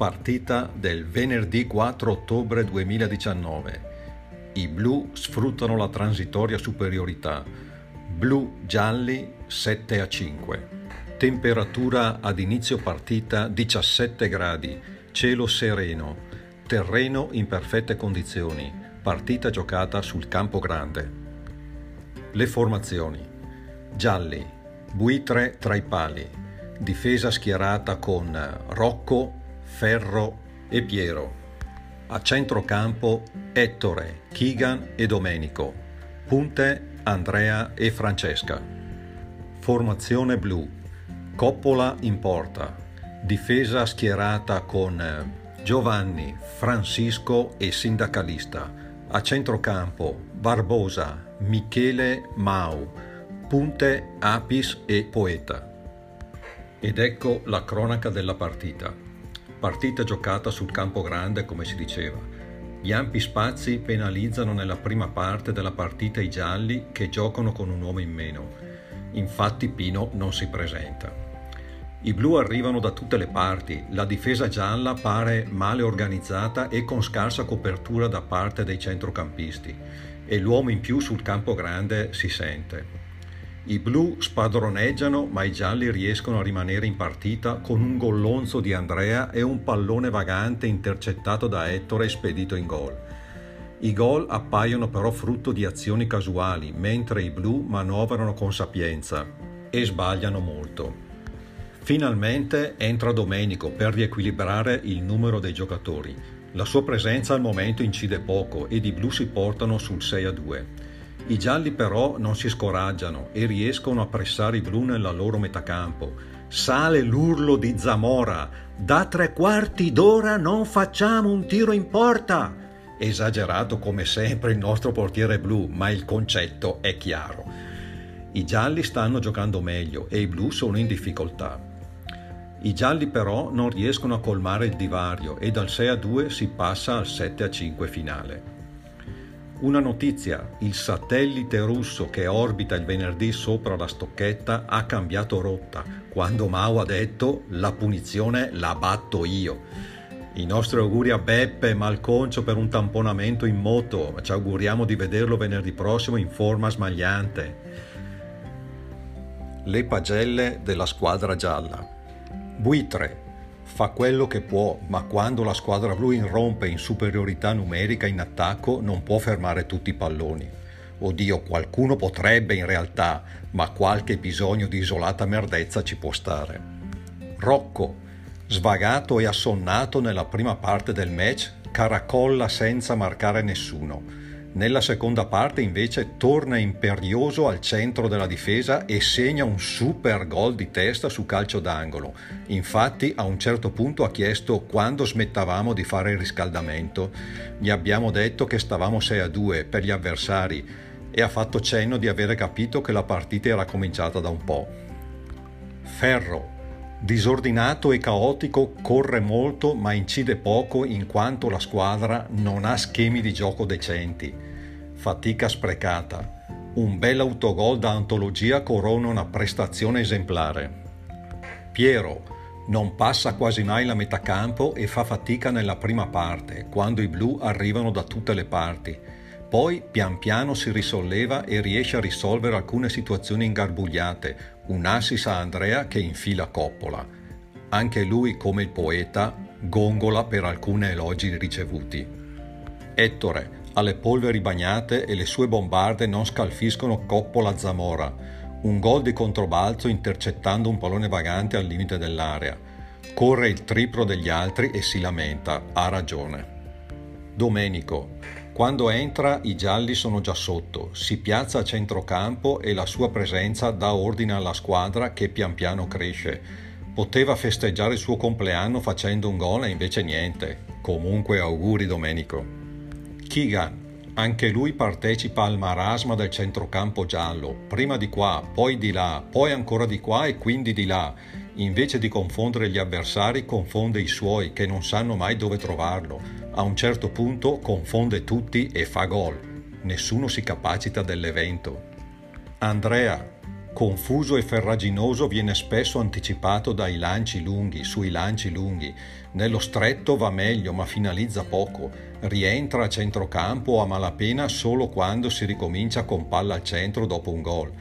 Partita del venerdì 4 ottobre 2019. I blu sfruttano la transitoria superiorità. Blu gialli 7 a 5. Temperatura ad inizio partita 17 gradi. Cielo sereno. Terreno in perfette condizioni. Partita giocata sul campo grande. Le formazioni. Gialli. Buitre tra i pali. Difesa schierata con Rocco, Ferro e Piero. A centrocampo Ettore, Keegan e Domenico. Punte Andrea e Francesca. Formazione blu. Coppola in porta. Difesa schierata con Giovanni, Francisco e Sindacalista. A centrocampo Barbosa, Michele Mau. Punte Apis e Poeta. Ed ecco la cronaca della partita. Partita giocata sul campo grande, come si diceva. Gli ampi spazi penalizzano nella prima parte della partita i gialli che giocano con un uomo in meno. Infatti Pino non si presenta. I blu arrivano da tutte le parti, la difesa gialla pare male organizzata e con scarsa copertura da parte dei centrocampisti e l'uomo in più sul campo grande si sente. I blu spadroneggiano, ma i gialli riescono a rimanere in partita con un gollonzo di Andrea e un pallone vagante intercettato da Ettore e spedito in gol. I gol appaiono però frutto di azioni casuali, mentre i blu manovrano con sapienza e sbagliano molto. Finalmente entra Domenico per riequilibrare il numero dei giocatori. La sua presenza al momento incide poco ed i blu si portano sul 6 a 2. I gialli però non si scoraggiano e riescono a pressare i blu nella loro metacampo. Sale l'urlo di Zamora. Da tre quarti d'ora non facciamo un tiro in porta. Esagerato come sempre il nostro portiere blu, ma il concetto è chiaro. I gialli stanno giocando meglio e i blu sono in difficoltà. I gialli però non riescono a colmare il divario e dal 6 a 2 si passa al 7 a 5 finale. Una notizia, il satellite russo che orbita il venerdì sopra la stocchetta ha cambiato rotta, quando Mao ha detto la punizione la batto io. I nostri auguri a Beppe Malconcio per un tamponamento in moto, ci auguriamo di vederlo venerdì prossimo in forma smagliante. Le pagelle della squadra gialla. Buitre, fa quello che può, ma quando la squadra blu irrompe in superiorità numerica in attacco non può fermare tutti i palloni. Oddio, qualcuno potrebbe in realtà, ma qualche bisogno di isolata merdezza ci può stare. Rocco, svagato e assonnato nella prima parte del match, caracolla senza marcare nessuno nella seconda parte invece torna imperioso al centro della difesa e segna un super gol di testa su calcio d'angolo. Infatti a un certo punto ha chiesto quando smettavamo di fare il riscaldamento. Gli abbiamo detto che stavamo 6 a 2 per gli avversari e ha fatto cenno di avere capito che la partita era cominciata da un po'. Ferro, Disordinato e caotico, corre molto ma incide poco in quanto la squadra non ha schemi di gioco decenti. Fatica sprecata. Un bel autogol da antologia corona una prestazione esemplare. Piero non passa quasi mai la metà campo e fa fatica nella prima parte, quando i blu arrivano da tutte le parti. Poi pian piano si risolleva e riesce a risolvere alcune situazioni ingarbugliate, un assist a Andrea che infila Coppola. Anche lui, come il poeta, gongola per alcuni elogi ricevuti. Ettore, alle polveri bagnate e le sue bombarde non scalfiscono Coppola Zamora, un gol di controbalzo intercettando un pallone vagante al limite dell'area. Corre il triplo degli altri e si lamenta, ha ragione. Domenico, quando entra i gialli sono già sotto, si piazza a centrocampo e la sua presenza dà ordine alla squadra che pian piano cresce. Poteva festeggiare il suo compleanno facendo un gol e invece niente. Comunque auguri Domenico. Keegan, anche lui partecipa al marasma del centrocampo giallo, prima di qua, poi di là, poi ancora di qua e quindi di là. Invece di confondere gli avversari, confonde i suoi che non sanno mai dove trovarlo a un certo punto confonde tutti e fa gol. Nessuno si capacita dell'evento. Andrea, Confuso e ferraginoso viene spesso anticipato dai lanci lunghi, sui lanci lunghi. Nello stretto va meglio ma finalizza poco. Rientra a centrocampo a malapena solo quando si ricomincia con palla al centro dopo un gol.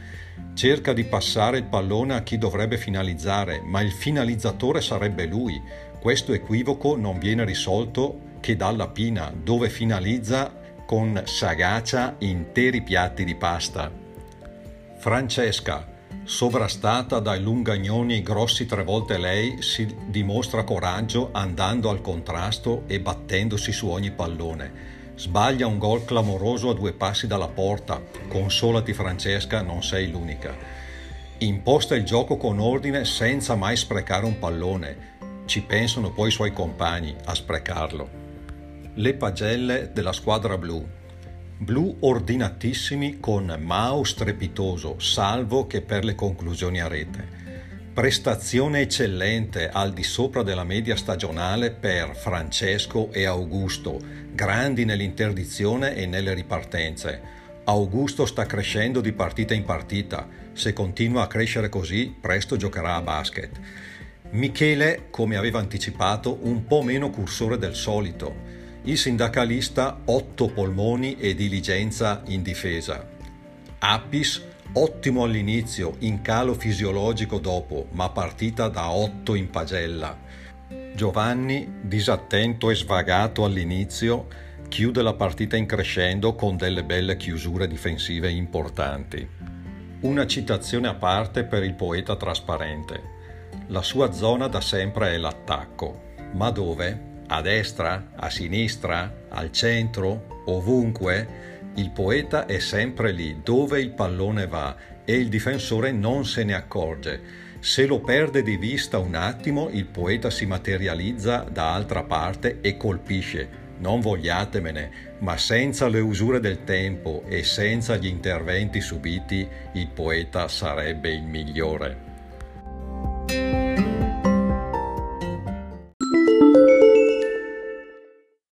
Cerca di passare il pallone a chi dovrebbe finalizzare, ma il finalizzatore sarebbe lui. Questo equivoco non viene risolto che dalla Pina, dove finalizza con sagacia interi piatti di pasta. Francesca, sovrastata dai lungagnoni grossi tre volte lei, si dimostra coraggio andando al contrasto e battendosi su ogni pallone. Sbaglia un gol clamoroso a due passi dalla porta. Consolati Francesca, non sei l'unica. Imposta il gioco con ordine senza mai sprecare un pallone. Ci pensano poi i suoi compagni a sprecarlo. Le pagelle della squadra blu Blu ordinatissimi con Mao strepitoso, salvo che per le conclusioni a rete. Prestazione eccellente al di sopra della media stagionale per Francesco e Augusto, grandi nell'interdizione e nelle ripartenze. Augusto sta crescendo di partita in partita, se continua a crescere così presto giocherà a basket. Michele, come aveva anticipato, un po' meno cursore del solito il sindacalista otto polmoni e diligenza in difesa. Apis ottimo all'inizio, in calo fisiologico dopo, ma partita da otto in pagella. Giovanni, disattento e svagato all'inizio, chiude la partita in crescendo con delle belle chiusure difensive importanti. Una citazione a parte per il poeta trasparente. La sua zona da sempre è l'attacco. Ma dove? a destra, a sinistra, al centro, ovunque, il poeta è sempre lì dove il pallone va e il difensore non se ne accorge. Se lo perde di vista un attimo, il poeta si materializza da altra parte e colpisce. Non vogliatemene, ma senza le usure del tempo e senza gli interventi subiti, il poeta sarebbe il migliore.